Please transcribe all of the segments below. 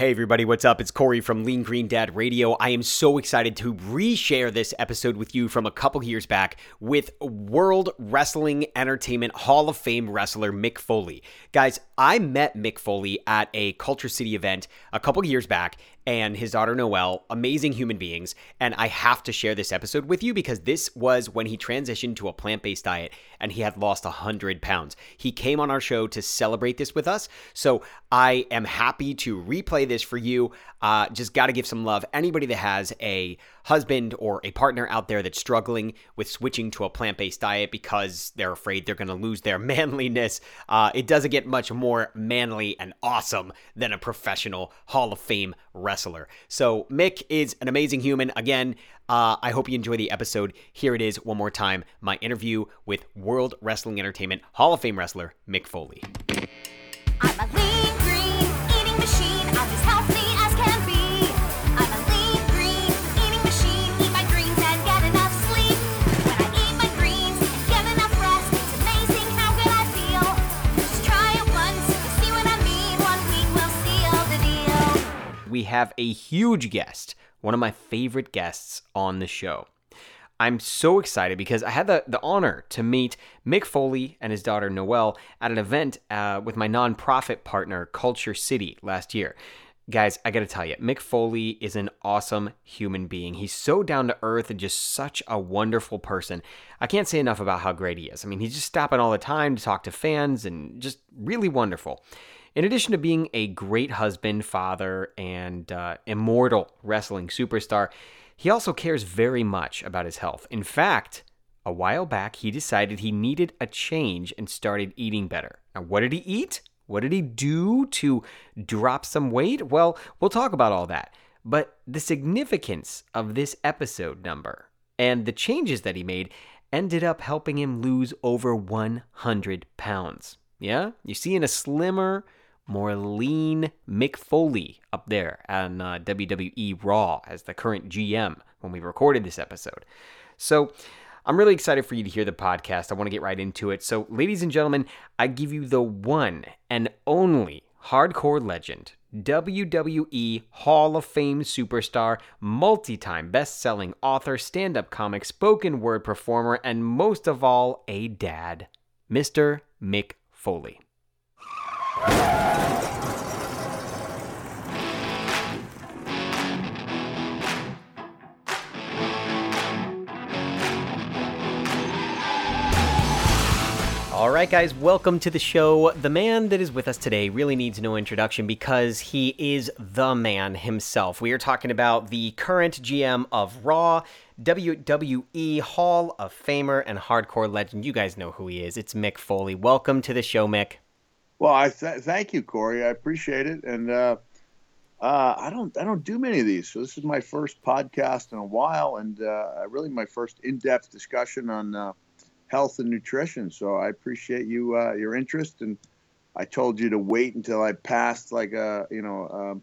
Hey, everybody, what's up? It's Corey from Lean Green Dad Radio. I am so excited to reshare this episode with you from a couple years back with World Wrestling Entertainment Hall of Fame wrestler Mick Foley. Guys, I met Mick Foley at a KultureCity event a couple years back, and his daughter Noelle, amazing human beings. And I have to share this episode with you because this was when he transitioned to a plant based diet and he had lost 100 pounds. He came on our show to celebrate this with us. So I am happy to replay this for you. Uh, just got to give some love. Anybody that has a husband or a partner out there that's struggling with switching to a plant based diet because they're afraid they're going to lose their manliness, uh, it doesn't get much more manly and awesome than a professional Hall of Fame wrestler. So, Mick is an amazing human. Again, uh, I hope you enjoy the episode. Here it is one more time my interview with World Wrestling Entertainment Hall of Fame wrestler Mick Foley. We have a huge guest, one of my favorite guests on the show. I'm so excited because I had the, the honor to meet Mick Foley and his daughter Noelle at an event uh, with my nonprofit partner, KultureCity, last year. Guys, I gotta tell you, Mick Foley is an awesome human being. He's so down to earth and just such a wonderful person. I can't say enough about how great he is. I mean, he's just stopping all the time to talk to fans and just really wonderful. In addition to being a great husband, father, and uh, immortal wrestling superstar, he also cares very much about his health. In fact, a while back, he decided he needed a change and started eating better. Now, what did he eat? What did he do to drop some weight? Well, we'll talk about all that. But the significance of this episode number and the changes that he made ended up helping him lose over 100 pounds. Yeah? You see, in a slimmer, more lean Mick Foley up there on uh, WWE Raw as the current GM when we recorded this episode. So I'm really excited for you to hear the podcast. I want to get right into it. So, ladies and gentlemen, I give you the one and only hardcore legend, WWE Hall of Fame superstar, multi time best selling author, stand up comic, spoken word performer, and most of all, a dad, Mr. Mick Foley. All right, guys, welcome to the show. The man that is with us today really needs no introduction because he is the man himself. We are talking about the current GM of Raw, WWE Hall of Famer, and hardcore legend. You guys know who he is. It's Mick Foley. Welcome to the show, Mick. Well, I th- thank you, Corey. I appreciate it, and uh, uh, I don't I don't do many of these, so this is my first podcast in a while, and uh, really my first in-depth discussion on uh, health and nutrition. So I appreciate you uh, your interest, and I told you to wait until I passed like a you know um,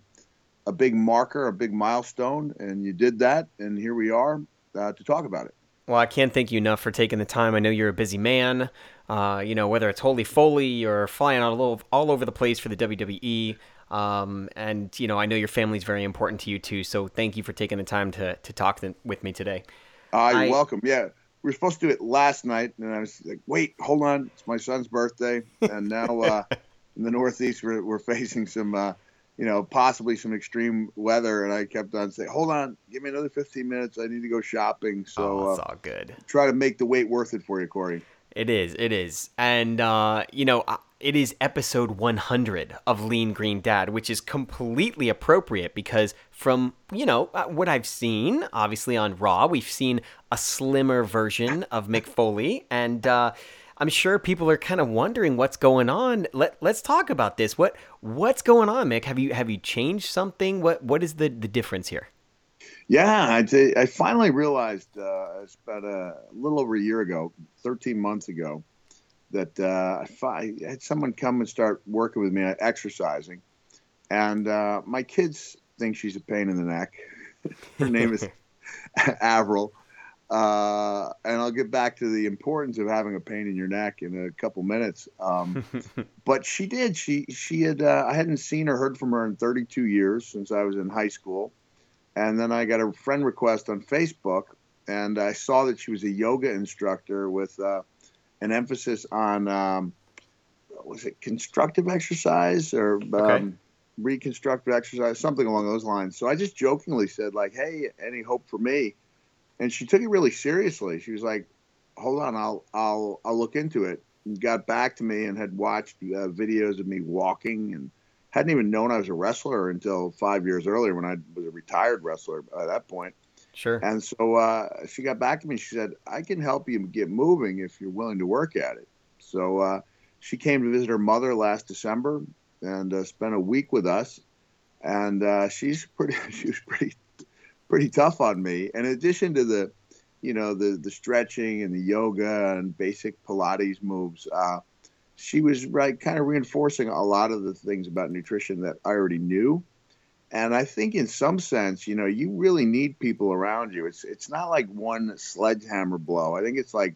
a big marker, a big milestone, and you did that, and here we are uh, to talk about it. Well, I can't thank you enough for taking the time. I know you're a busy man. Uh, you know, whether it's Holy Foley or flying all, all over the place for the WWE. Um, and, you know, I know your family's very important to you too. So thank you for taking the time to, to talk th- with me today. Uh, you're I, welcome. Yeah. We were supposed to do it last night. And I was like, wait, hold on. It's my son's birthday. And now uh, in the Northeast, we're, we're facing some. Uh, you know, possibly some extreme weather. And I kept on saying, hold on, give me another 15 minutes. I need to go shopping. So oh, it's uh, all good. Try to make the wait worth it for you, Corey. It is. It is. And, uh, you know, it is episode 100 of Lean Green Dad, which is completely appropriate because from, you know, uh, what I've seen, obviously on Raw, we've seen a slimmer version of Mick Foley. And, uh, I'm sure people are kind of wondering what's going on. Let Let's talk about this. What What's going on, Mick? Have you Have you changed something? What What is the the difference here? Yeah, I finally realized uh, it's about a little over a year ago, 13 months ago, that uh, I had someone come and start working with me uh, exercising, and uh, my kids think she's a pain in the neck. Her name is Avril, uh, and I'll get back to the importance of having a pain in your neck in a couple minutes. Um, but she did. She she had. Uh, I hadn't seen or heard from her in 32 years since I was in high school, and then I got a friend request on Facebook, and I saw that she was a yoga instructor with uh, an emphasis on um, was it constructive exercise or um, Okay. reconstructive exercise, something along those lines. So I just jokingly said like, "Hey, any hope for me?" and she took it really seriously. She was like, "Hold on, I'll I'll I'll look into it." And got back to me and had watched uh, videos of me walking and hadn't even known I was a wrestler until five years earlier when I was a retired wrestler at that point. Sure. And so uh, she got back to me. She said, "I can help you get moving if you're willing to work at it." So uh, she came to visit her mother last December and uh, spent a week with us. And uh, she's pretty. She was pretty pretty tough on me. In addition to the, you know, the the stretching and the yoga and basic Pilates moves, uh, she was right kind of reinforcing a lot of the things about nutrition that I already knew. And I think in some sense, you know, you really need people around you. It's it's not like one sledgehammer blow. I think it's like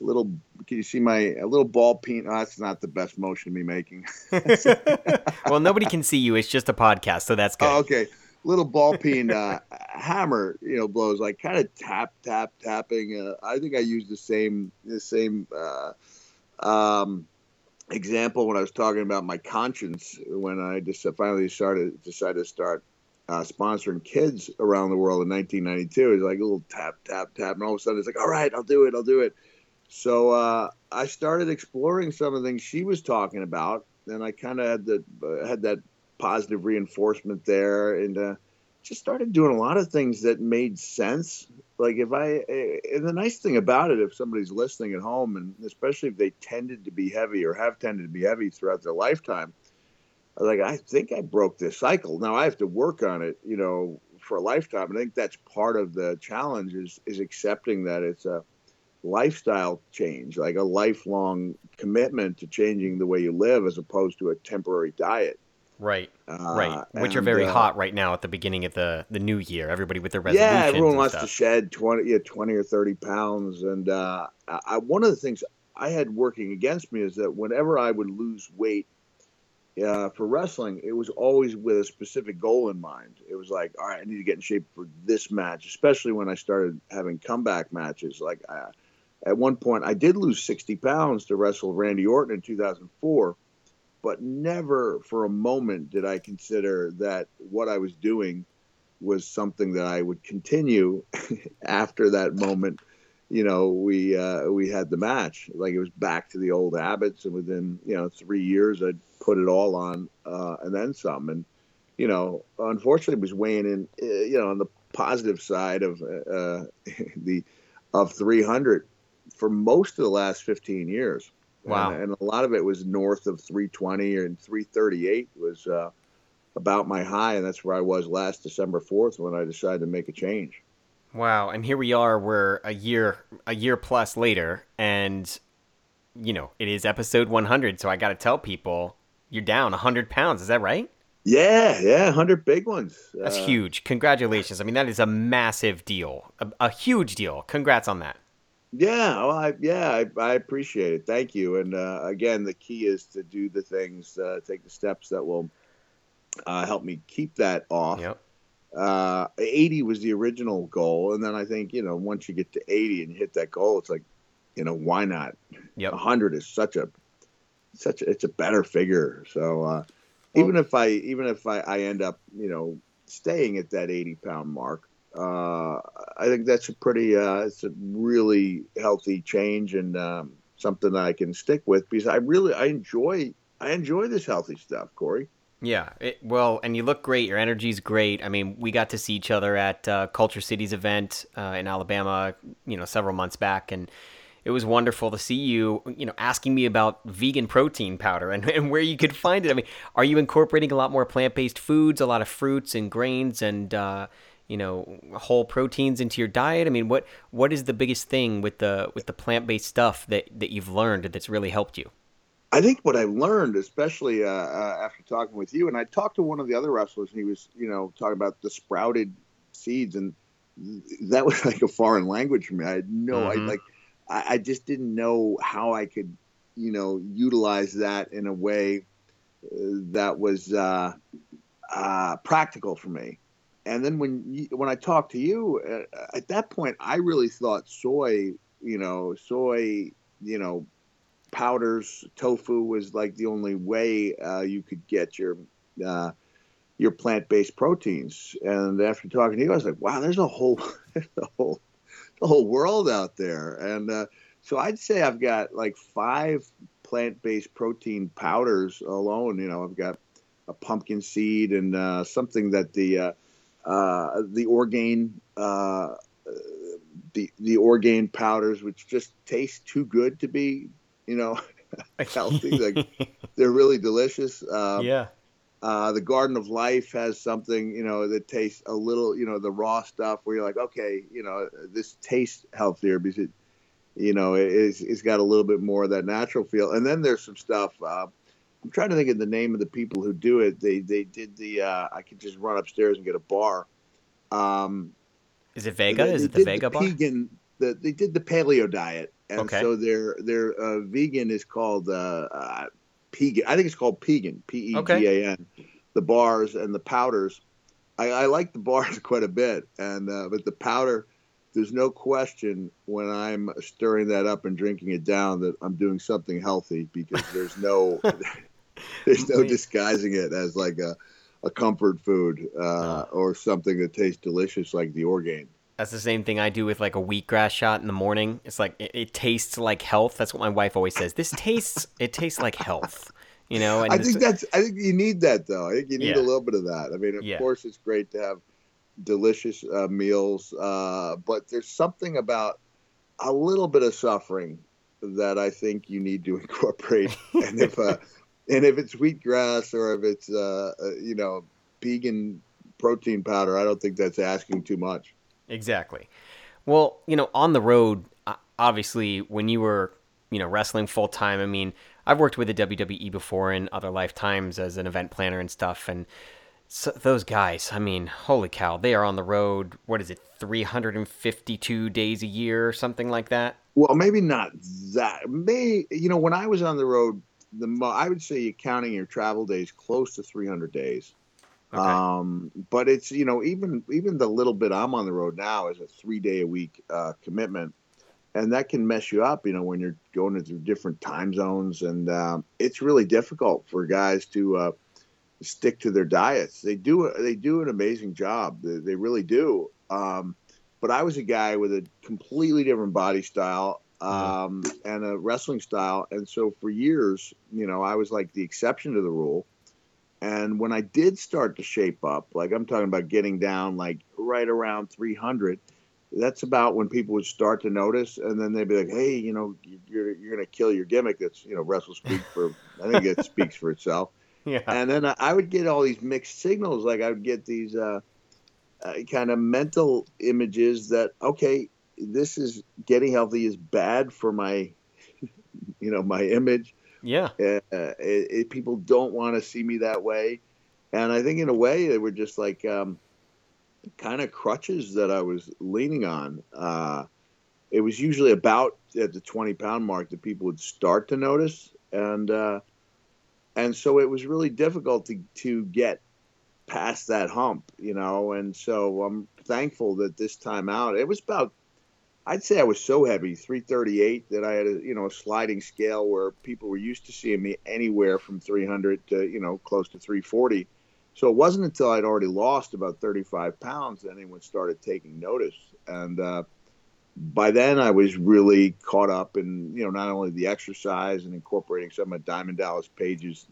a little. Can you see my a little ball peen? Oh, that's not the best motion to be making. well, nobody can see you. It's just a podcast, so that's good. Oh, okay. Little ball peen uh, hammer, you know, blows like kind of tap, tap, tapping. Uh, I think I use the same, the same uh, um, example when I was talking about my conscience when I just finally started decided to start uh, sponsoring kids around the world in 1992. It was like a little tap, tap, tap, and all of a sudden it's like, all right, I'll do it, I'll do it. So uh, I started exploring some of the things she was talking about, and I kind of had uh, had that positive reinforcement there, and uh, just started doing a lot of things that made sense. Like if I, eh, and the nice thing about it, if somebody's listening at home, and especially if they tended to be heavy or have tended to be heavy throughout their lifetime, like, I think I broke this cycle. Now I have to work on it, you know, for a lifetime. And I think that's part of the challenge is is accepting that it's a lifestyle change, like a lifelong commitment to changing the way you live as opposed to a temporary diet. Right, Uh, right. Which are very uh, hot right now at the beginning of the the new year. Everybody with their resolutions. Yeah, everyone and wants to shed twenty, yeah, twenty or thirty pounds, and uh, I, one of the things I had working against me is that whenever I would lose weight uh, for wrestling, it was always with a specific goal in mind. It was like, all right, I need to get in shape for this match, especially when I started having comeback matches. Like uh, at one point, I did lose sixty pounds to wrestle Randy Orton in two thousand four. But never for a moment did I consider that what I was doing was something that I would continue after that moment. You know, we uh, we had the match. Like it was back to the old habits, and within you know three years, I'd put it all on, uh, and then some. And you know, unfortunately, it was weighing in. Uh, you know, on the positive side of uh, the of 300 for most of the last 15 years. Wow. And, and a lot of it was north of 320 and 338 was uh, about my high, and that's where I was last December 4th when I decided to make a change. Wow, and here we are. We're a year a year plus later, and you know it is episode 100. So I got to tell people you're down 100 pounds. Is that right? Yeah, yeah, 100 big ones. That's Uh, huge. Congratulations. I mean, that is a massive deal. A, a huge deal. Congrats on that. Yeah, well, I, yeah, I, I appreciate it. Thank you. And uh, again, the key is to do the things, uh, take the steps that will uh, help me keep that off. Yep. Uh, 80 was the original goal, and then I think you know once you get to 80 and you hit that goal, it's like, you know, why not? Yep. 100 is such a such a, it's a better figure. So uh, even if I even if I, I end up you know staying at that 80 pound mark, uh, I think that's a pretty uh, it's a really healthy change and um, something that I can stick with because I really I enjoy I enjoy this healthy stuff, Corey. Yeah. It, well, and you look great. Your energy's great. I mean, we got to see each other at uh, KultureCity's event uh, in Alabama, you know, several months back, and it was wonderful to see you, you know, asking me about vegan protein powder and, and where you could find it. I mean, are you incorporating a lot more plant-based foods, a lot of fruits and grains, and uh, you know, whole proteins into your diet? I mean, what what is the biggest thing with the with the plant-based stuff that that you've learned that's really helped you? I think what I learned, especially uh, uh, after talking with you, and I talked to one of the other wrestlers, and he was, you know, talking about the sprouted seeds, and that was like a foreign language for me. I had no, Mhm. I like, I, I just didn't know how I could, you know, utilize that in a way uh, that was uh, uh, practical for me. And then when you, when I talked to you uh, at that point, I really thought soy, you know, soy, you know, powders, tofu was like the only way uh, you could get your uh, your plant based proteins. And after talking to you, I was like, wow, there's a whole a whole the whole world out there. And uh, so I'd say I've got like five plant based protein powders alone. You know, I've got a pumpkin seed and uh, something that the uh, the Orgain uh, the the Orgain powders, which just taste too good to be, you know, healthy. Like they're really delicious. Um, yeah. uh, the Garden of Life has something, you know, that tastes a little, you know, the raw stuff where you're like, okay, you know, this tastes healthier because it, you know, it- it's, it's got a little bit more of that natural feel. And then there's some stuff. Uh, I'm trying to think of the name of the people who do it. They they did the. Uh, I could just run upstairs and get a bar. Um, Is it Vega? they- Is they it the Vega bar? Vegan, the, they did the paleo diet, and Okay. so their their uh, vegan is called uh, uh, Pegan. I think it's called Pegan. P E G A N. The bars and the powders. I, I like the bars quite a bit, and uh, but the powder. There's no question when I'm stirring that up and drinking it down that I'm doing something healthy because there's no there's no disguising it as like a, a comfort food uh, Oh. or something that tastes delicious like the Orgain. That's the same thing I do with like a wheatgrass shot in the morning. It's like it, it tastes like health. That's what my wife always says. This tastes it tastes like health. You know, and I think that's. I think you need that though. I think you need Yeah. a little bit of that. I mean, of Yeah. course, it's great to have delicious uh, meals, uh, but there's something about a little bit of suffering that I think you need to incorporate. and if uh, and if it's wheatgrass or if it's uh, uh, you know vegan protein powder, I don't think that's asking too much. Exactly. Well, you know, on the road, obviously, when you were, you know, wrestling full time, I mean, I've worked with the WWE before in other lifetimes as an event planner and stuff, and so those guys, I mean, holy cow, they are on the road. What is it, 352 days a year or something like that? Well, maybe not that. May you know when I was on the road, the mo- I would say you're counting your travel days close to 300 days. Okay. Um, but it's you know even even the little bit I'm on the road now is a three day a week uh, commitment, and that can mess you up. You know when you're going through different time zones, and um, it's really difficult for guys to uh, stick to their diets. They do they do an amazing job. They, they really do. Um, but I was a guy with a completely different body style um, and a wrestling style, and so for years, you know, I was like the exception to the rule. And when I did start to shape up, like I'm talking about getting down like right around 300, that's about when people would start to notice, and then they'd be like, "Hey, you know, you're you're gonna kill your gimmick." That's you know, wrestle speak for. I think it speaks for itself. yeah. And then I- I would get all these mixed signals. Like I would get these uh, uh, kind of mental images that okay, this is getting healthy is bad for my, you know, my image. Yeah. uh, it, it, people don't want to see me that way. And i think in a way they were just like um, kind of crutches that i was leaning on. Uh, it was usually about at the 20 pound mark that people would start to notice. And uh, and so it was really difficult to, to get past that hump you know? And so i'm thankful that this time out it was about I'd say I was so heavy, 338, that I had a you know a sliding scale where people were used to seeing me anywhere from 300 to you know close to 340. So it wasn't until I'd already lost about 35 pounds that anyone started taking notice, and uh, by then I was really caught up in you know not only the exercise and incorporating some of Diamond Dallas Page's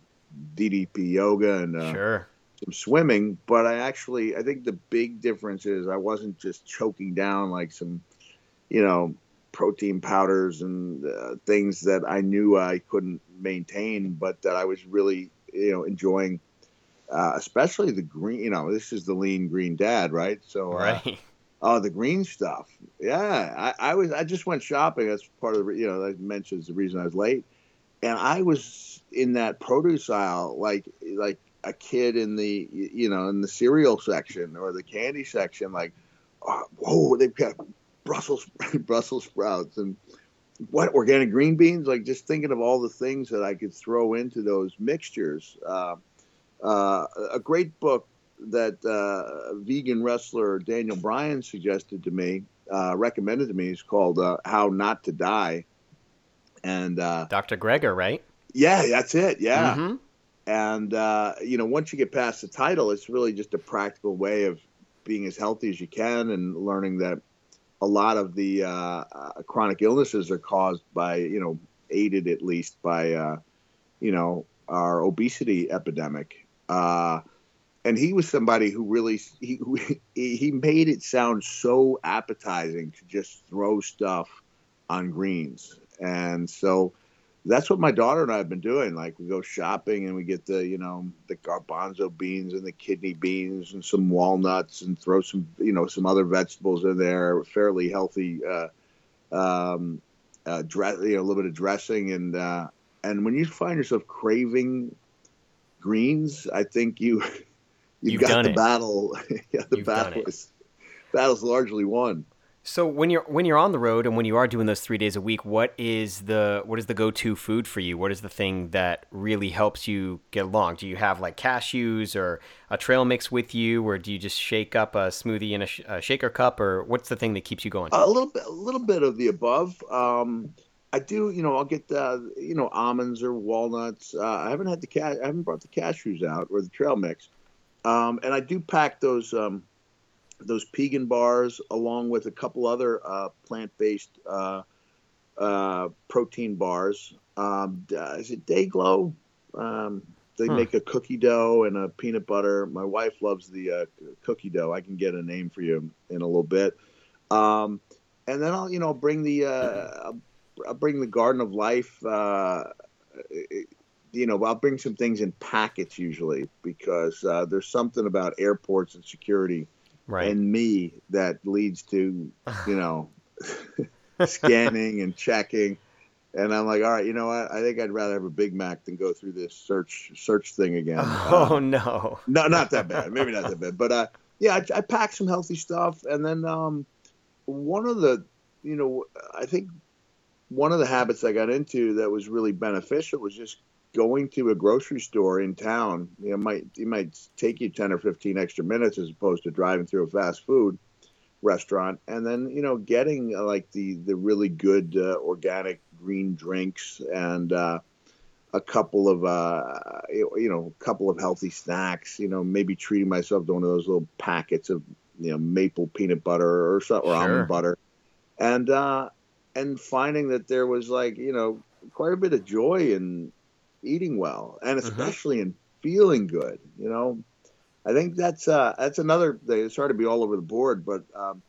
DDP yoga and uh, Sure. some swimming, but I actually I think the big difference is I wasn't just choking down like some, you know, protein powders and uh, things that I knew I couldn't maintain, but that I was really you know enjoying, uh, especially the green. You know, this is the lean green dad, right? So uh, Right. Oh, the green stuff. Yeah, I, I was. I just went shopping. That's part of the. You know, I mentioned the reason I was late, and I was in that produce aisle like like a kid in the you know in the cereal section or the candy section. Like, oh, whoa, they've got Brussels Brussels sprouts and what organic green beans. Like just thinking of all the things that I could throw into those mixtures. Uh, uh, a great book that uh, vegan wrestler Daniel Bryan suggested to me, uh, recommended to me, is called uh, "How Not to Die." And Dr. Greger, right? Yeah, that's it. Yeah. Mm-hmm. And you know, once you get past the title, it's really just a practical way of being as healthy as you can and learning that a lot of the uh, uh, chronic illnesses are caused by, you know, aided at least by, uh, you know, our obesity epidemic. Uh, and he was somebody who really he he made it sound so appetizing to just throw stuff on greens, and so that's what my daughter and I have been doing. Like we go shopping and we get the you know the garbanzo beans and the kidney beans and some walnuts and throw some you know some other vegetables in there. Fairly healthy, uh, um, uh, dress you know a little bit of dressing and uh, and when you find yourself craving greens, I think you you've, you've got the it. battle. yeah, the you've battle is battle's largely won. So when you're when you're on the road and when you are doing those three days a week, what is the what is the go to food for you? What is the thing that really helps you get along? Do you have like cashews or a trail mix with you, or do you just shake up a smoothie in a, sh- a shaker cup, or what's the thing that keeps you going? A little bit, a little bit of the above. Um, I do, you know, I'll get uh, you know almonds or walnuts. Uh, I haven't had the ca- I haven't brought the cashews out or the trail mix, um, and I do pack those. Um, those Pegan bars, along with a couple other uh, plant-based uh, uh, protein bars. Um, uh, is it Dayglow? Um, they huh. make a cookie dough and a peanut butter. My wife loves the uh, cookie dough. I can get a name for you in a little bit. Um, and then I'll, you know, bring the uh, I'll bring the Garden of Life. you know, I'll bring some things in packets usually because there's something about airports and security right. and me that leads to you know scanning and checking. And i'm like all right you know what? I think i'd rather have a big mac than go through this search search thing again. Oh uh, no. no not that bad. Maybe not that bad. But uh yeah I, I packed some healthy stuff. And then um one of the you know i think one of the habits i got into that was really beneficial was just going to a grocery store in town, you know, might it might take you ten or fifteen extra minutes as opposed to driving through a fast food restaurant, and then you know getting uh, like the the really good uh, organic green drinks and uh, a couple of uh, you know a couple of healthy snacks. You know, maybe treating myself to one of those little packets of you know maple peanut butter or or sure. almond butter, and uh, and finding that there was like you know quite a bit of joy in eating well, and mm-hmm. especially in feeling good. You know, I think that's uh, that's another thing. It's hard to be all over the board, but um,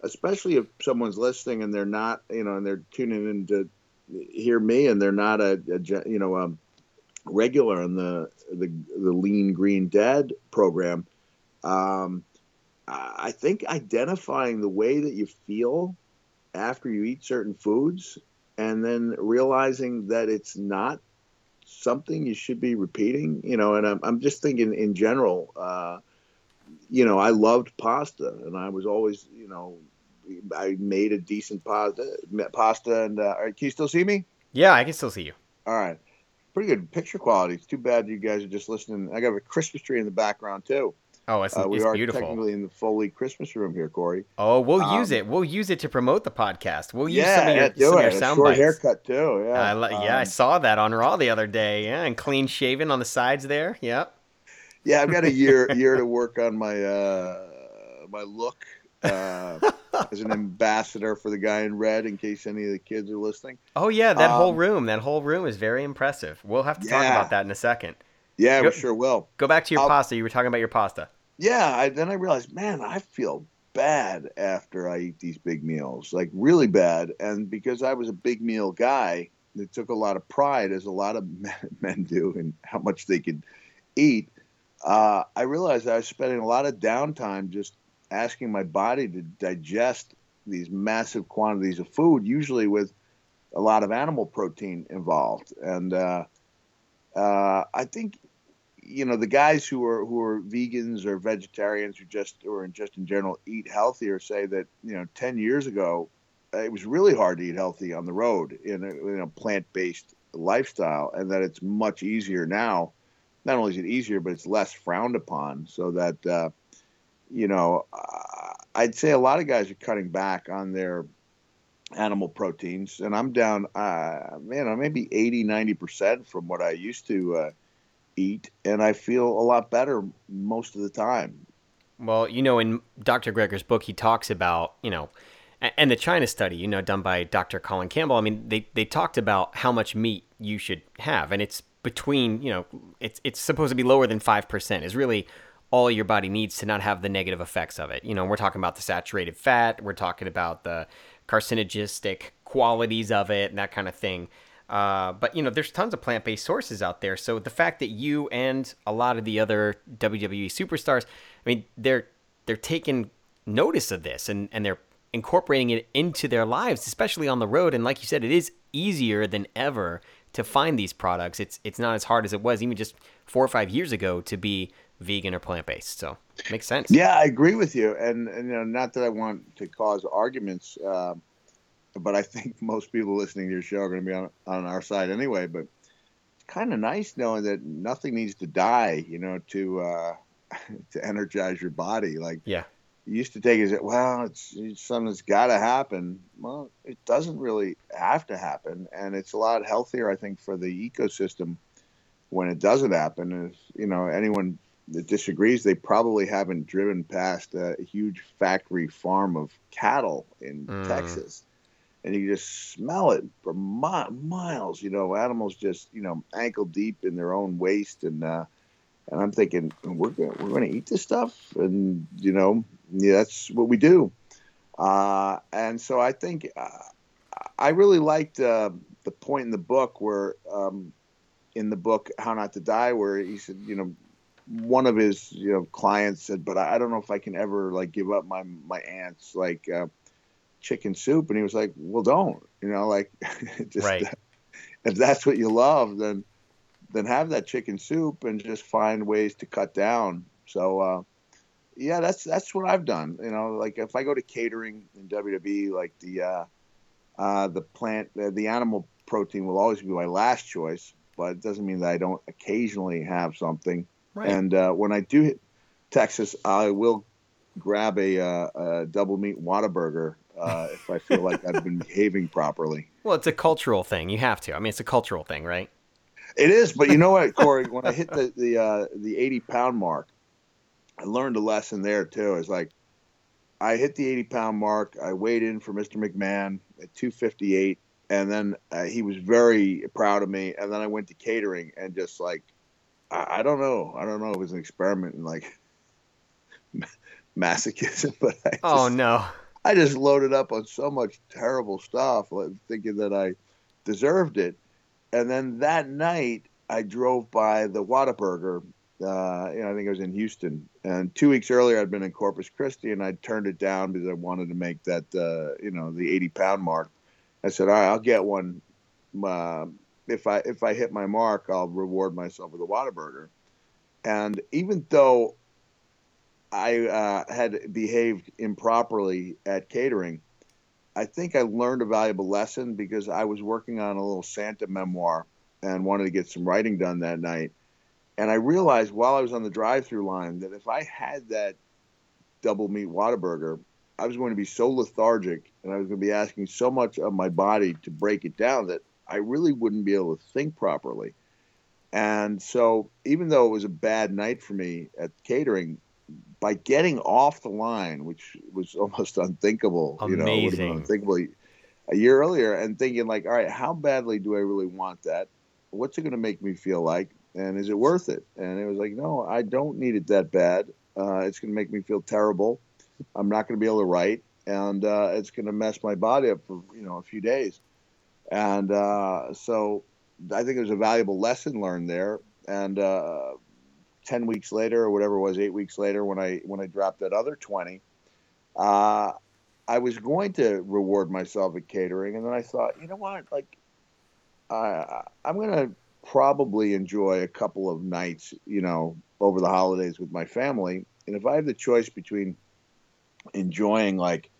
especially if someone's listening and they're not, you know, and they're tuning in to hear me, and they're not a, a you know, um, regular in the the, the Lean Green Dad program. Um, I think identifying the way that you feel after you eat certain foods and then realizing that it's not something you should be repeating, you know, and I'm, I'm just thinking in general, uh, you know, I loved pasta and I was always, you know, I made a decent pasta, pasta and, uh, can you still see me? Yeah, I can still see you. All right. Pretty good picture quality. It's too bad you guys are just listening. I got a Christmas tree in the background too. Oh, it's, uh, we it's are beautiful. technically in the Foley Christmas room here, Corey. Oh, we'll um, use it. We'll use it to promote the podcast. We'll use yeah, some of your, yeah, some of your sound short bites. haircut too. Yeah, uh, yeah, um, I saw that on Raw the other day. Yeah, and clean shaven on the sides there. Yep. Yeah, I've got a year year to work on my uh, my look uh, as an ambassador for the guy in red. In case any of the kids are listening. Oh yeah, that um, whole room. That whole room is very impressive. We'll have to yeah. talk about that in a second. Yeah, go, we sure will. Go back to your I'll, pasta. You were talking about your pasta yeah, I, then I realized, man, I feel bad after I eat these big meals, like really bad. And because I was a big meal guy, it took a lot of pride, as a lot of men do, in how much they could eat. Uh, I realized I was spending a lot of downtime just asking my body to digest these massive quantities of food, usually with a lot of animal protein involved. And uh, uh, I think you know the guys who are who are vegans or vegetarians who just or just in general eat healthier say that you know 10 years ago it was really hard to eat healthy on the road in a, in a plant-based lifestyle and that it's much easier now. Not only is it easier but it's less frowned upon so that uh, you know i'd say a lot of guys are cutting back on their animal proteins and i'm down uh, man maybe 80 90% from what i used to uh, eat, and I feel a lot better most of the time. Well, you know, in Dr. Greger's book, he talks about, you know, and the China study, you know, done by Dr. Colin Campbell. I mean, they, they talked about how much meat you should have, and it's between, you know, it's it's supposed to be lower than five percent. Is really all your body needs to not have the negative effects of it. You know, we're talking about the saturated fat, we're talking about the carcinogistic qualities of it, and that kind of thing. Uh, but you know, there's tons of plant-based sources out there. So the fact that you and a lot of the other WWE superstars, I mean, they're they're taking notice of this and and they're incorporating it into their lives, especially on the road. And like you said, it is easier than ever to find these products. It's it's not as hard as it was even just four or five years ago to be vegan or plant-based. So it makes sense. Yeah, I agree with you. And, and you know, not that I want to cause arguments. Uh, but I think most people listening to your show are going to be on, on our side anyway. But it's kind of nice knowing that nothing needs to die, you know, to uh, to energize your body. Like, yeah, you used to take it as well, it's, it's something that's got to happen. Well, it doesn't really have to happen, and it's a lot healthier, I think, for the ecosystem when it doesn't happen. If you know anyone that disagrees, they probably haven't driven past a huge factory farm of cattle in mm. Texas and you just smell it for mi- miles. You know, animals just you know ankle deep in their own waste, and uh, and I'm thinking we're gonna, we're going to eat this stuff, and you know, yeah, that's what we do. Uh, and so I think uh, I really liked uh, the point in the book where um, in the book How Not to Die, where he said, you know, one of his you know clients said, but I don't know if I can ever like give up my my aunts like. Chicken soup, and he was like, "Well, don't." You know, like, just right. if that's what you love, then then have that chicken soup and just find ways to cut down. So, uh, yeah, that's that's what I've done. You know, like if I go to catering in WWE, like the uh, uh, the plant, uh, the animal protein will always be my last choice, but it doesn't mean that I don't occasionally have something. Right. And uh, when I do hit Texas, I will grab a, uh, a double meat Whataburger uh, if I feel like I've been behaving properly. Well, it's a cultural thing. You have to. I mean, it's a cultural thing, right? It is, but you know what, Corey? when I hit the the uh, the eighty pound mark, I learned a lesson there too. It's like I hit the eighty pound mark. I weighed in for Mr. McMahon at two fifty eight, and then uh, he was very proud of me. And then I went to catering and just like I, I don't know, I don't know it was an experiment in like masochism, but I oh no I just loaded up on so much terrible stuff, thinking that I deserved it. And then that night, I drove by the Whataburger. Uh, you know, I think I was in Houston, and two weeks earlier, I'd been in Corpus Christi, and I turned it down because I wanted to make that, uh, you know, the 80 pound mark. I said, all right, I'll get one. Uh, if I if I hit my mark, I'll reward myself with a Whataburger. And even though I uh, had behaved improperly at catering, I think I learned a valuable lesson because I was working on a little Santa memoir and wanted to get some writing done that night. And I realized while I was on the drive-through line that if I had that double meat Whataburger, I was going to be so lethargic and I was going to be asking so much of my body to break it down that I really wouldn't be able to think properly. And so, even though it was a bad night for me at catering, by getting off the line, which was almost unthinkable, Amazing. you know, would have been unthinkable a year earlier, and thinking like, all right, how badly do I really want that? What's it going to make me feel like? And is it worth it? And it was like, no, I don't need it that bad. Uh, it's going to make me feel terrible. I'm not going to be able to write, and uh, it's going to mess my body up for you know a few days. And uh, so, I think there's a valuable lesson learned there. And uh, 10 weeks later or whatever it was, eight weeks later when I, when I dropped that other 20, uh, I was going to reward myself at catering. And then I thought, you know what? Like, uh, I'm going to, probably enjoy a couple of nights, you know, over the holidays with my family. And if I have the choice between enjoying like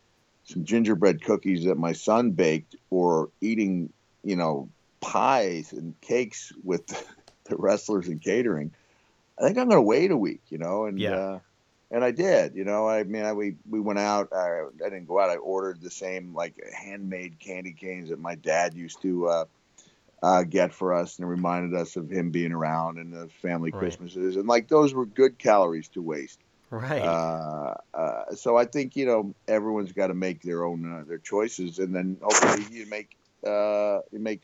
some gingerbread cookies that my son baked or eating, you know, pies and cakes with the wrestlers and catering, I think I'm going to wait a week, you know, and, Yeah. uh, and I did, you know, I mean, I, we, we went out, I, I didn't go out. I ordered the same like handmade candy canes that my dad used to, uh, uh, get for us and it reminded us of him being around and the family Right. Christmases. And like, those were good calories to waste. Right. Uh, uh, so I think you know everyone's got to make their own uh, their choices, and then hopefully you make uh, you make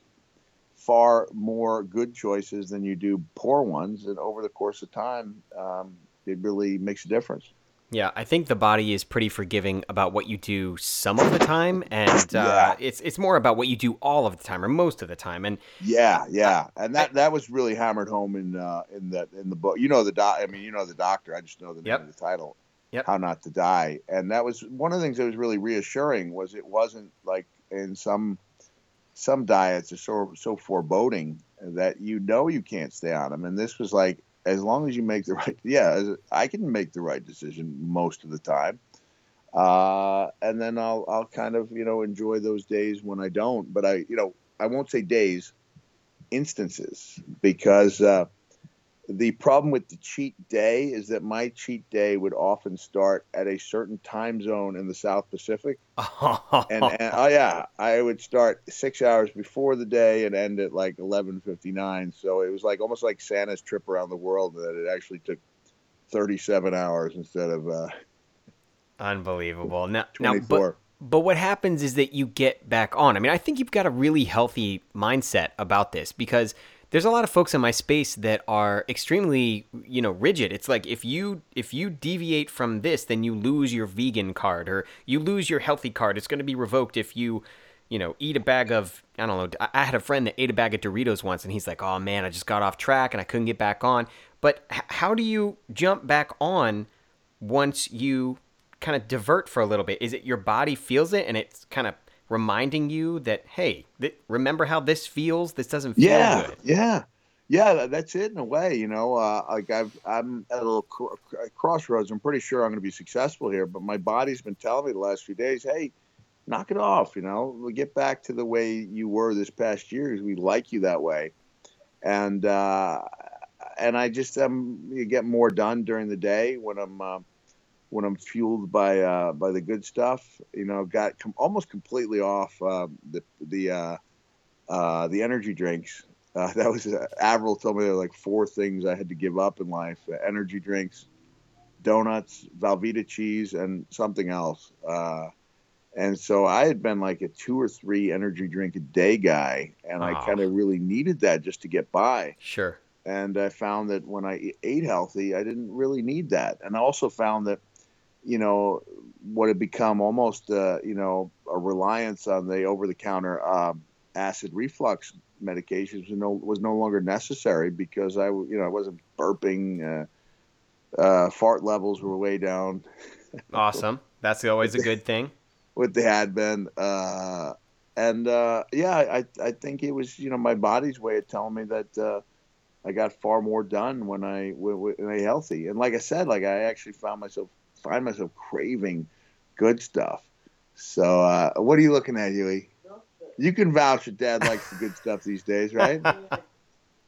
far more good choices than you do poor ones, and over the course of time, um, it really makes a difference. Yeah, I think the body is pretty forgiving about what you do some of the time, and Yeah. uh, it's it's more about what you do all of the time or most of the time. And Yeah, yeah, and that that was really hammered home in uh, in the in the book. You know the doc. I mean, you know the doctor. I just know the name Yep. of the title. Yep. How not to die, and that was one of the things that was really reassuring. Was it wasn't like in some some diets are so so foreboding that you know you can't stay on them, and this was like as long as you make the right. Yeah, I can make the right decision most of the time. Uh, and then I'll I'll kind of you know enjoy those days when I don't. But I you know I won't say days, instances because uh, the problem with the cheat day is that my cheat day would often start at a certain time zone in the South Pacific, and, and oh yeah, I would start six hours before the day and end at like eleven fifty nine. So it was like almost like Santa's trip around the world that it actually took thirty seven hours instead of uh, unbelievable. Now, now, but. But what happens is that you get back on. I mean, I think you've got a really healthy mindset about this because there's a lot of folks in my space that are extremely, you know, rigid. It's like if you if you deviate from this, then you lose your vegan card or you lose your healthy card. It's going to be revoked if you, you know, eat a bag of I don't know. I- had a friend that ate a bag of Doritos once, and he's like, "Oh man, I just got off track and I couldn't get back on." But h- how do you jump back on once you kind of divert for a little bit? Is it your body feels it and it's kind of reminding you that, hey, th- remember how this feels? This doesn't feel yeah, good. Yeah, yeah, tha- that's it in a way. You know, uh, like I've I'm at a little cr- crossroads. I'm pretty sure I'm going to be successful here, but my body's been telling me the last few days, hey, knock it off. You know, We'll get back to the way you were this past year we like you that way, and uh, and I just um you get more done during the day when I'm. Uh, when I'm fueled by uh, by the good stuff, you know, got com- almost completely off uh, the the uh, uh, the energy drinks. Uh, that was uh, Avril told me there were like four things I had to give up in life: uh, energy drinks, donuts, Velveeta cheese, and something else. Uh, and so I had been like a two or three energy drink a day guy, and I kind of really needed that just to get by Sure. and I found that when I ate healthy, I didn't really need that. And I also found that, you know, what had become almost, uh, you know, a reliance on the over-the-counter um, acid reflux medications was no was no longer necessary because I, you know, I wasn't burping. Uh, uh, fart levels were way down Awesome. That's always a good thing. what they had been. Uh, and uh, yeah, I I think it was you know my body's way of telling me that uh, I got far more done when I when, when I healthy. And like I said, like I actually found myself find myself craving good stuff. So uh, what are you looking at, Hughie? You can vouch that Dad likes the good stuff these days, right?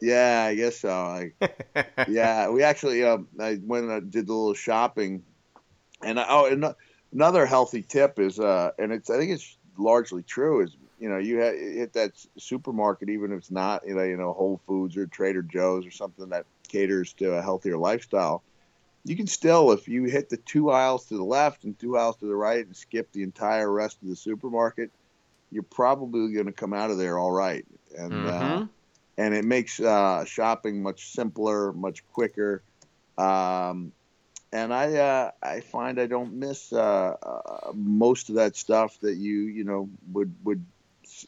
Yeah, I guess so. Like, yeah, we actually um, I went and did the little shopping, and I, oh, and another healthy tip is, uh, and it's I think it's largely true is you know you ha- hit that supermarket even if it's not you know you know Whole Foods or Trader Joe's or something that caters to a healthier lifestyle. You can still, if you hit the two aisles to the left and two aisles to the right and skip the entire rest of the supermarket, you're probably going to come out of there all right. And uh, Mhm. and it makes uh, shopping much simpler, much quicker. Um, and I uh, I find I don't miss uh, uh, most of that stuff that you you know would would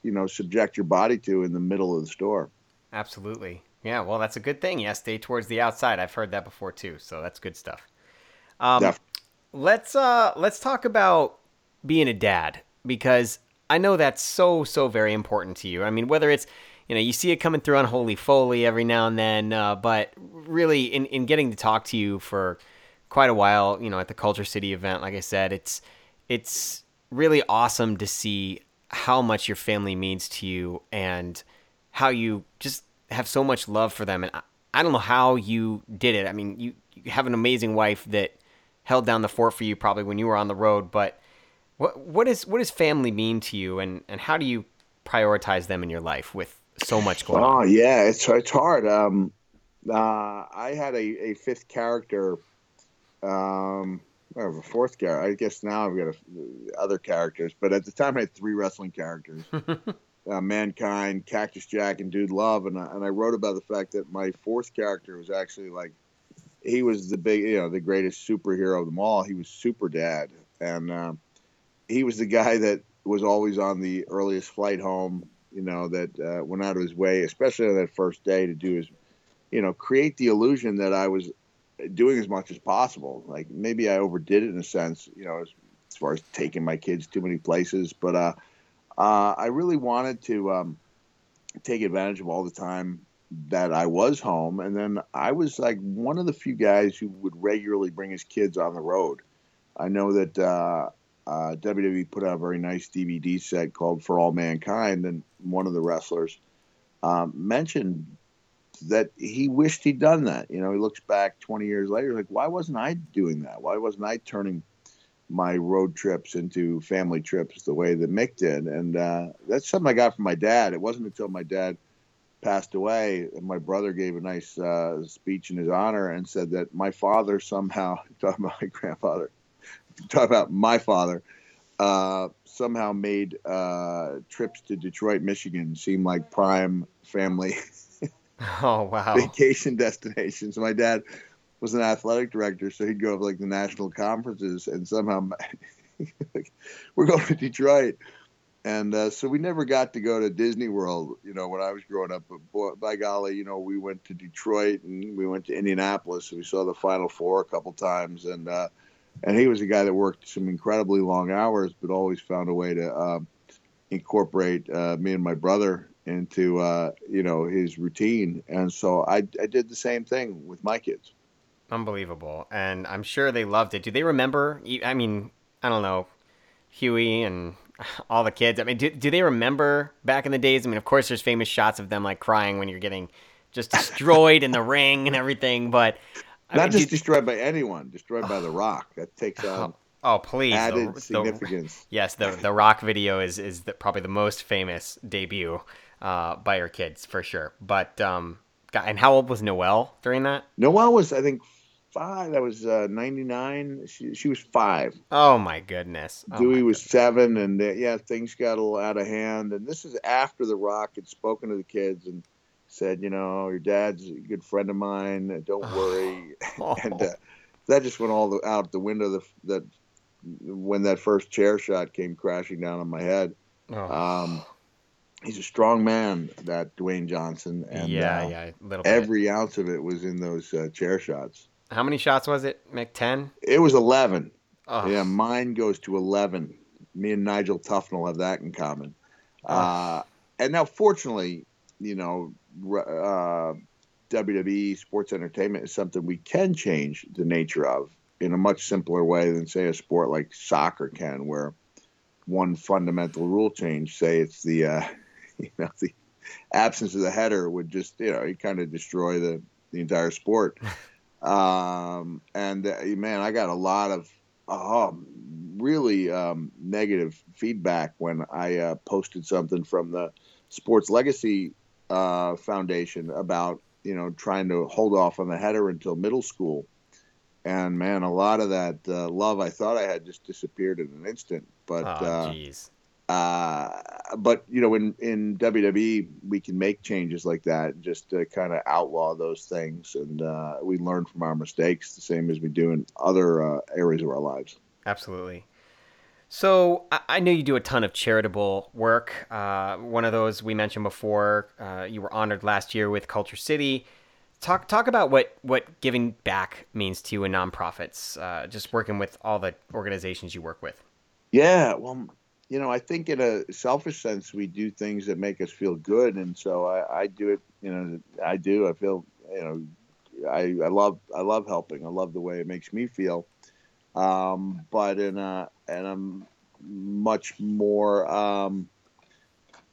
you know subject your body to in the middle of the store. Absolutely. Yeah, well, that's a good thing. Yeah, stay towards the outside. I've heard that before too, so that's good stuff. Um, Def- let's uh, let's talk about being a dad because I know that's so so very important to you. I mean, whether it's you know, you see it coming through on Holy Foley every now and then, uh, but really, in in getting to talk to you for quite a while, you know, at the KultureCity event, like I said, it's it's really awesome to see how much your family means to you and how you just have so much love for them. And I, I don't know how you did it. I mean, you, you have an amazing wife that held down the fort for you probably when you were on the road, but what what is what does family mean to you and, and how do you prioritize them in your life with so much going oh, on? Oh yeah, it's it's hard. Um, uh, I had a, a fifth character um, a fourth character. I guess now I've got a, other characters, but at the time I had three wrestling characters: uh, Mankind, Cactus Jack, and Dude Love. And I, and I wrote about the fact that my fourth character was actually like he was the big, you know, the greatest superhero of them all. He was Super Dad, and uh, he was the guy that was always on the earliest flight home. You know, that uh, went out of his way, especially on that first day, to do his, you know, create the illusion that I was doing as much as possible. Like maybe I overdid it in a sense, you know, as, as far as taking my kids too many places. But uh, uh, I really wanted to um, take advantage of all the time that I was home. And then I was like one of the few guys who would regularly bring his kids on the road. I know that uh, uh, WWE put out a very nice DVD set called For All Mankind, and one of the wrestlers um, mentioned that he wished he'd done that. You know, he looks back 20 years later, like, why wasn't I doing that? Why wasn't I turning my road trips into family trips the way that Mick did? And uh, that's something I got from my dad. It wasn't until my dad passed away and my brother gave a nice uh, speech in his honor and said that my father somehow, talking about my grandfather, talking about my father, uh, somehow made uh, trips to Detroit, Michigan seem like prime family Oh wow! Vacation destinations. My dad was an athletic director, so he'd go to like the national conferences, and somehow we're going to Detroit, and uh, so we never got to go to Disney World. You know, when I was growing up, but boy, by golly, you know, we went to Detroit and we went to Indianapolis. And we saw the Final Four a couple times, and uh, and he was a guy that worked some incredibly long hours, but always found a way to um, incorporate uh, me and my brother into uh, you know his routine, and so I, I did the same thing with my kids. Unbelievable, and I'm sure they loved it. Do they remember? I mean, I don't know, Hughie and all the kids. I mean, do, do they remember back in the days? I mean, of course, there's famous shots of them like crying when you're getting just destroyed in the ring and everything, but I not mean, just destroyed by anyone, destroyed by The Rock. That takes on. Oh, please! Added the, significance. The, yes, the the Rock video is is the, probably the most famous debut uh, by her kids for sure. But um, and how old was Noelle during that? Noelle was, I think, five. That was uh, ninety nine. She she was five. Oh my goodness. Oh Dewey my was goodness. seven, and uh, yeah, things got a little out of hand. And this is after The Rock had spoken to the kids and said, you know, your dad's a good friend of mine. Don't worry. Oh. and uh, that just went all the, out the window. The, that when that first chair shot came crashing down on my head. Oh. Um, he's a strong man, that Dwayne Johnson. And, yeah, uh, yeah, a little Every bit. ounce of it was in those uh, chair shots. How many shots was it, Mick? Ten. It was eleven. Oh. Yeah, mine goes to eleven. Me and Nigel Tufnel have that in common. Oh. Uh, and now, fortunately, you know, uh, WWE sports entertainment is something we can change the nature of in a much simpler way than, say, a sport like soccer can, where one fundamental rule change, say it's the uh, you know the absence of the header would just you know it kind of destroy the the entire sport. um, and uh, man, I got a lot of um, really um, negative feedback when I uh, posted something from the Sports Legacy uh, Foundation about you know trying to hold off on the header until middle school. And man, a lot of that uh, love I thought I had just disappeared in an instant. But oh. Uh, but you know, in in WWE, we can make changes like that, just to kind of outlaw those things, and uh, we learn from our mistakes, the same as we do in other uh, areas of our lives. Absolutely. So I know you do a ton of charitable work. Uh, one of those we mentioned before. Uh, you were honored last year with KultureCity. Talk talk about what what giving back means to you in nonprofits. Uh, just working with all the organizations you work with. Yeah, well, you know, I think in a selfish sense, we do things that make us feel good, and so I, I do it. You know, I do. I feel, you know, I, I love I love helping. I love the way it makes me feel. Um, but in a in a much more um,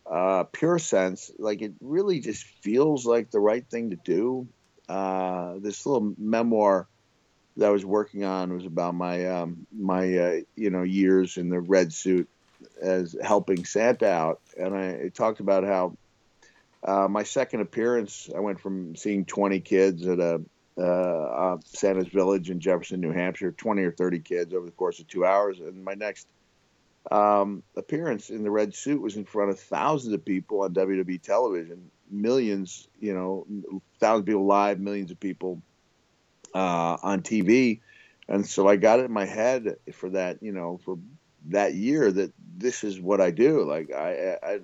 uh, pure sense, like it really just feels like the right thing to do. Uh, this little memoir that I was working on was about my um, my uh, you know years in the red suit as helping Santa out, and I talked about how uh, my second appearance, I went from seeing 20 kids at a uh, uh, Santa's Village in Jefferson, New Hampshire, 20 or 30 kids over the course of two hours, and my next um, appearance in the red suit was in front of thousands of people on WWE television, millions, you know, thousands of people live, millions of people uh, on TV. And so I got it in my head for that, you know, for that year that this is what I do. Like I, I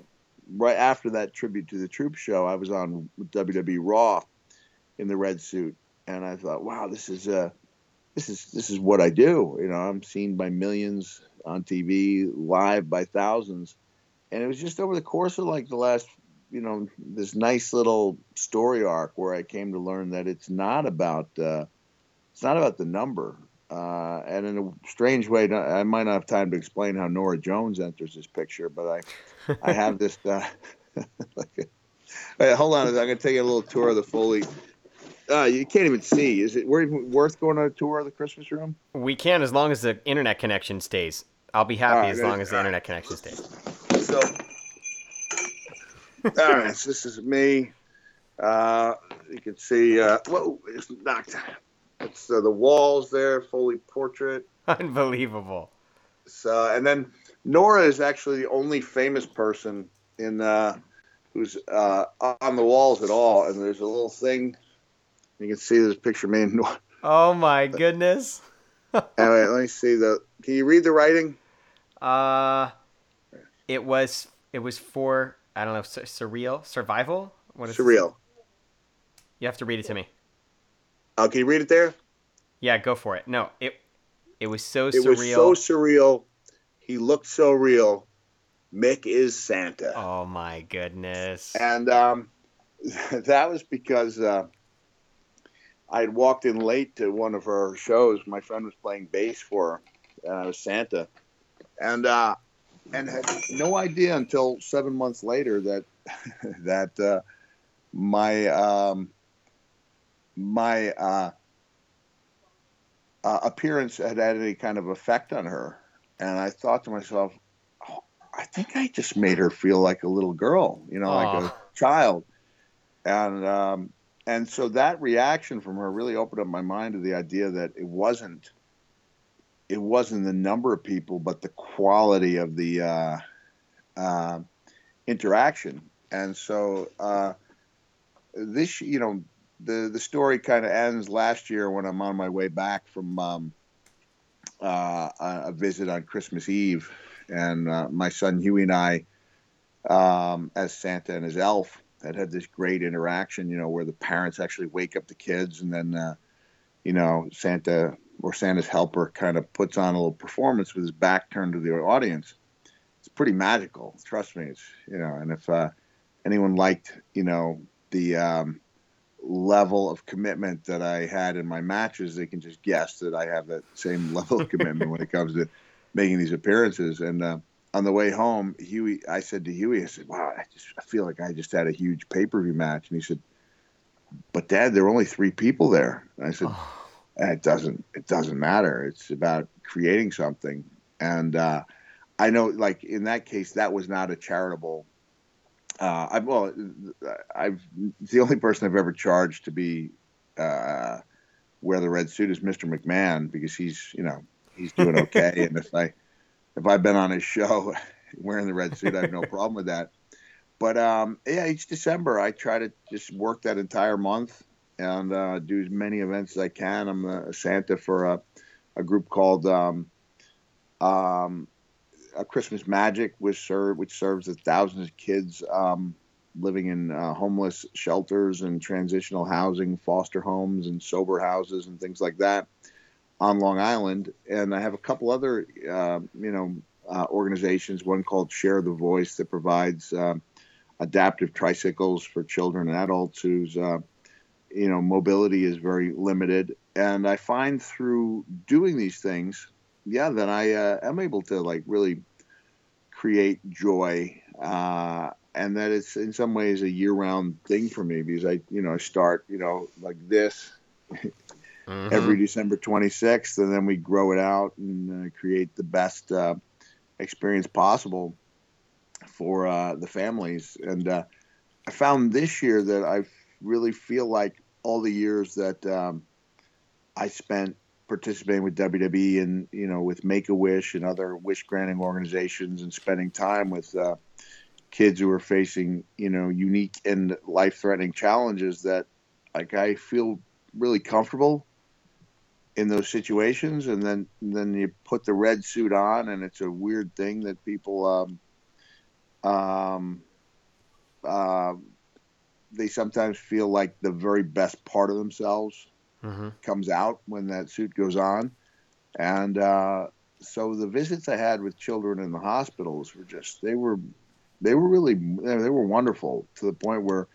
right after that tribute to the Troop show, I was on WWE Raw in the red suit, and I thought, wow, this is uh, this is this is what I do. You know, I'm seen by millions on TV, live by thousands, and it was just over the course of like the last, you know, this nice little story arc where I came to learn that it's not about uh, it's not about the number. Uh, and in a strange way, I might not have time to explain how Norah Jones enters this picture, but I, I have this. Uh, like, wait, hold on, I'm going to take a little tour of the Foley. Uh, you can't even see. Is it worth going on a tour of the Christmas room? We can, as long as the internet connection stays. I'll be happy right, as long as the internet connection stays. So, all right, so this is me. Uh, you can see. Uh, whoa, it's knocked. It's uh, the walls there, Foley portrait. Unbelievable. So, and then Norah is actually the only famous person in uh, who's uh, on the walls at all. And there's a little thing you can see this picture me and. Oh my goodness. anyway, let me see the. Can you read the writing? Uh, it was it was for I don't know surreal survival. What is surreal? It? You have to read it to me. Uh, can you read it there? Yeah, go for it. No, it it was so it surreal. was so surreal. He looked so real. Mick is Santa. Oh my goodness! And um, that was because uh, I had walked in late to one of her shows. My friend was playing bass for her, and I was Santa, and uh, and had no idea until seven months later that that uh, my um, my uh, uh, appearance had had any kind of effect on her. And I thought to myself, oh, I think I just made her feel like a little girl, you know, Aww. like a child. And um, and so that reaction from her really opened up my mind to the idea that it wasn't it wasn't the number of people, but the quality of the uh, uh, interaction. And so uh, this, you know, the the story kind of ends last year when I'm on my way back from um, uh, a visit on Christmas Eve, and uh, my son Hughie and I, um, as Santa and his elf, had had this great interaction. You know, where the parents actually wake up the kids, and then uh, you know Santa or Santa's helper kind of puts on a little performance with his back turned to the audience. It's pretty magical. Trust me. It's you know, and if uh, anyone liked you know the um, level of commitment that I had in my matches, they can just guess that I have that same level of commitment when it comes to making these appearances. And uh, on the way home, Hughie, I said to Hughie, I said, "Wow, I just I feel like I just had a huge pay per view match." And he said, "But Dad, there were only three people there." And I said, oh. "It doesn't it doesn't matter. It's about creating something." And uh, I know, like in that case, that was not a charitable uh, I well, I've the only person I've ever charged to be uh, wear the red suit is Mr. McMahon because he's you know he's doing okay, and if I if I've been on his show wearing the red suit, I have no problem with that. But um, yeah, each December I try to just work that entire month and uh, do as many events as I can. I'm a Santa for a, a group called um, um, a Christmas Magic, which serve which serves thousands of kids um, living in uh, homeless shelters and transitional housing, foster homes, and sober houses and things like that on Long Island. And I have a couple other, uh, you know, uh, organizations. One called Share the Voice that provides um, adaptive tricycles for children and adults whose uh, you know mobility is very limited. And I find through doing these things, yeah, then I uh, am able to like really create joy. Uh, and that it's in some ways a year-round thing for me because I, you know, I start, you know, like this mm-hmm. every December 26th, and then we grow it out and uh, create the best uh, experience possible for uh, the families. And uh, I found this year that I really feel like all the years that um, I spent participating with WWE and you know with Make a Wish and other wish granting organizations and spending time with uh, kids who are facing you know unique and life threatening challenges that like I feel really comfortable in those situations, and then then you put the red suit on, and it's a weird thing that people um, um, uh, they sometimes feel like the very best part of themselves mm-hmm. comes out when that suit goes on, and uh, so the visits I had with children in the hospitals were just they were they were really they were wonderful to the point where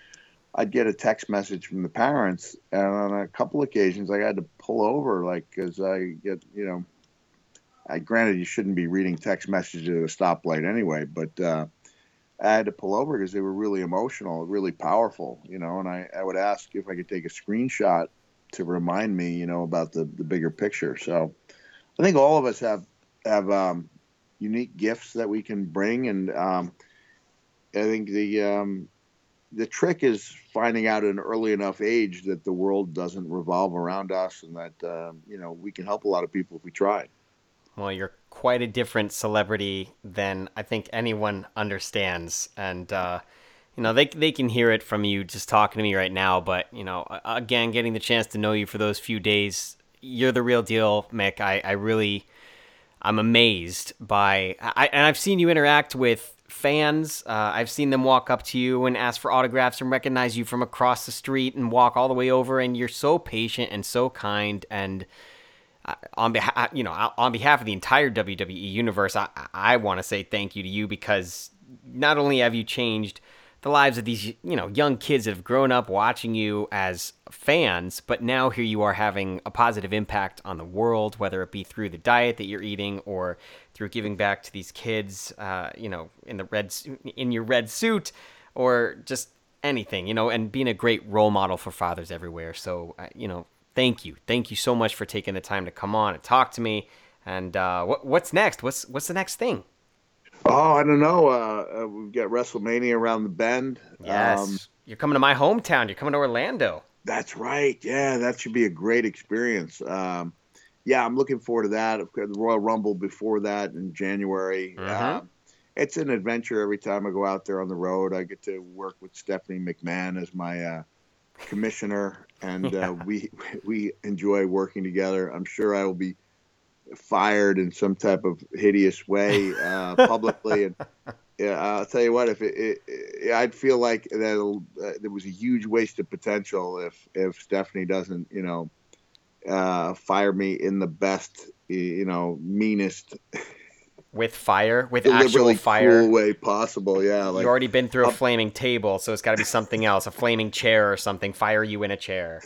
I'd get a text message from the parents, and on a couple occasions I had to pull over, like because I get, you know, I granted you shouldn't be reading text messages at a stoplight anyway, but uh, I had to pull over because they were really emotional, really powerful, you know, and I, I would ask if I could take a screenshot to remind me, you know, about the the bigger picture. So I think all of us have have um, unique gifts that we can bring, and um, I think the um, the trick is finding out at an early enough age that the world doesn't revolve around us and that uh, you know we can help a lot of people if we try well you're quite a different celebrity than i think anyone understands and uh, you know they, they can hear it from you just talking to me right now but you know again getting the chance to know you for those few days you're the real deal mick i, I really i'm amazed by I, and i've seen you interact with fans. Uh, I've seen them walk up to you and ask for autographs and recognize you from across the street and walk all the way over. And you're so patient and so kind. And uh, on behalf, you know, on behalf of the entire WWE universe, I, I want to say thank you to you because not only have you changed the lives of these you know young kids that have grown up watching you as fans but now here you are having a positive impact on the world whether it be through the diet that you're eating or through giving back to these kids uh, you know in the red in your red suit or just anything you know and being a great role model for fathers everywhere. So uh, you know thank you. Thank you so much for taking the time to come on and talk to me. And uh, what, what's next? What's what's the next thing Oh, I don't know. Uh, uh, we've got WrestleMania around the bend. Yes. Um, You're coming to my hometown. You're coming to Orlando. That's right. Yeah, that should be a great experience. Um, yeah, I'm looking forward to that. The Royal Rumble before that in January. Mm-hmm. Uh, it's an adventure every time I go out there on the road. I get to work with Stephanie McMahon as my uh, commissioner, and uh, yeah. we we enjoy working together. I'm sure I will be fired in some type of hideous way uh, publicly. and yeah, I'll tell you what, if it, it, it I'd feel like that uh, there was a huge waste of potential if if Stephanie doesn't, you know, uh, fire me in the best, you know, meanest. With fire, with actual fire, cool way possible. Yeah, like, you've already been through a flaming table, so it's got to be something else, a flaming chair or something. Fire you in a chair.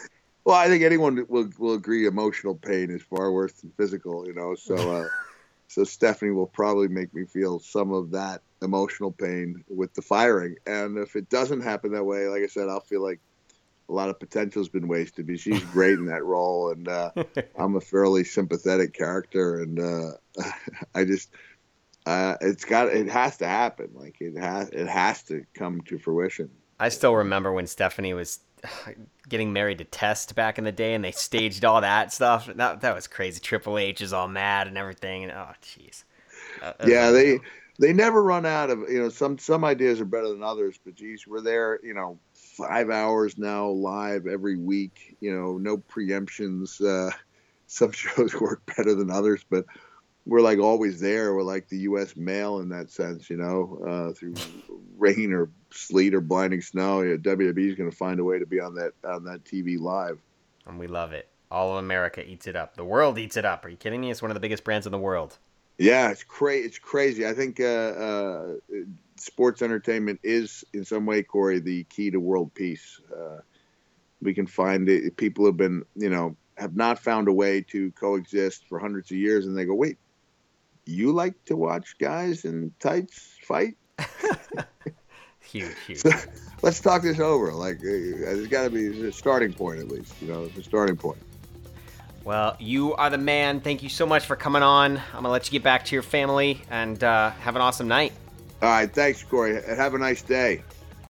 Well, I think anyone will will agree emotional pain is far worse than physical, you know. So, uh, so Stephanie will probably make me feel some of that emotional pain with the firing. And if it doesn't happen that way, like I said, I'll feel like a lot of potential has been wasted because she's great in that role, and uh, I'm a fairly sympathetic character, and uh, I just. Uh, it's got it has to happen like it has it has to come to fruition i still remember when stephanie was getting married to Test back in the day, and they staged all that stuff. That that was crazy. Triple H is all mad and everything, and oh, jeez. Yeah, they they never run out of you know some some ideas are better than others, but geez, we're there you know five hours now live every week. You know, no preemptions. Uh, some shows work better than others, but we're like always there. We're like the U.S. mail in that sense, you know, uh, through rain or sleet or blinding snow. Yeah, WWE is going to find a way to be on that on that TV live, and we love it. All of America eats it up. The world eats it up. Are you kidding me? It's one of the biggest brands in the world. Yeah, it's crazy. It's crazy. I think uh, uh, sports entertainment is, in some way, Corey, the key to world peace. Uh, we can find it. People have been, you know, have not found a way to coexist for hundreds of years, and they go, "Wait, you like to watch guys in tights fight?" huge, huge. So, let's talk this over. Like, uh, there's got to be a starting point at least. You know, the starting point. Well, you are the man. Thank you so much for coming on. I'm gonna let you get back to your family and uh, have an awesome night. All right, thanks, Corey. Have a nice day.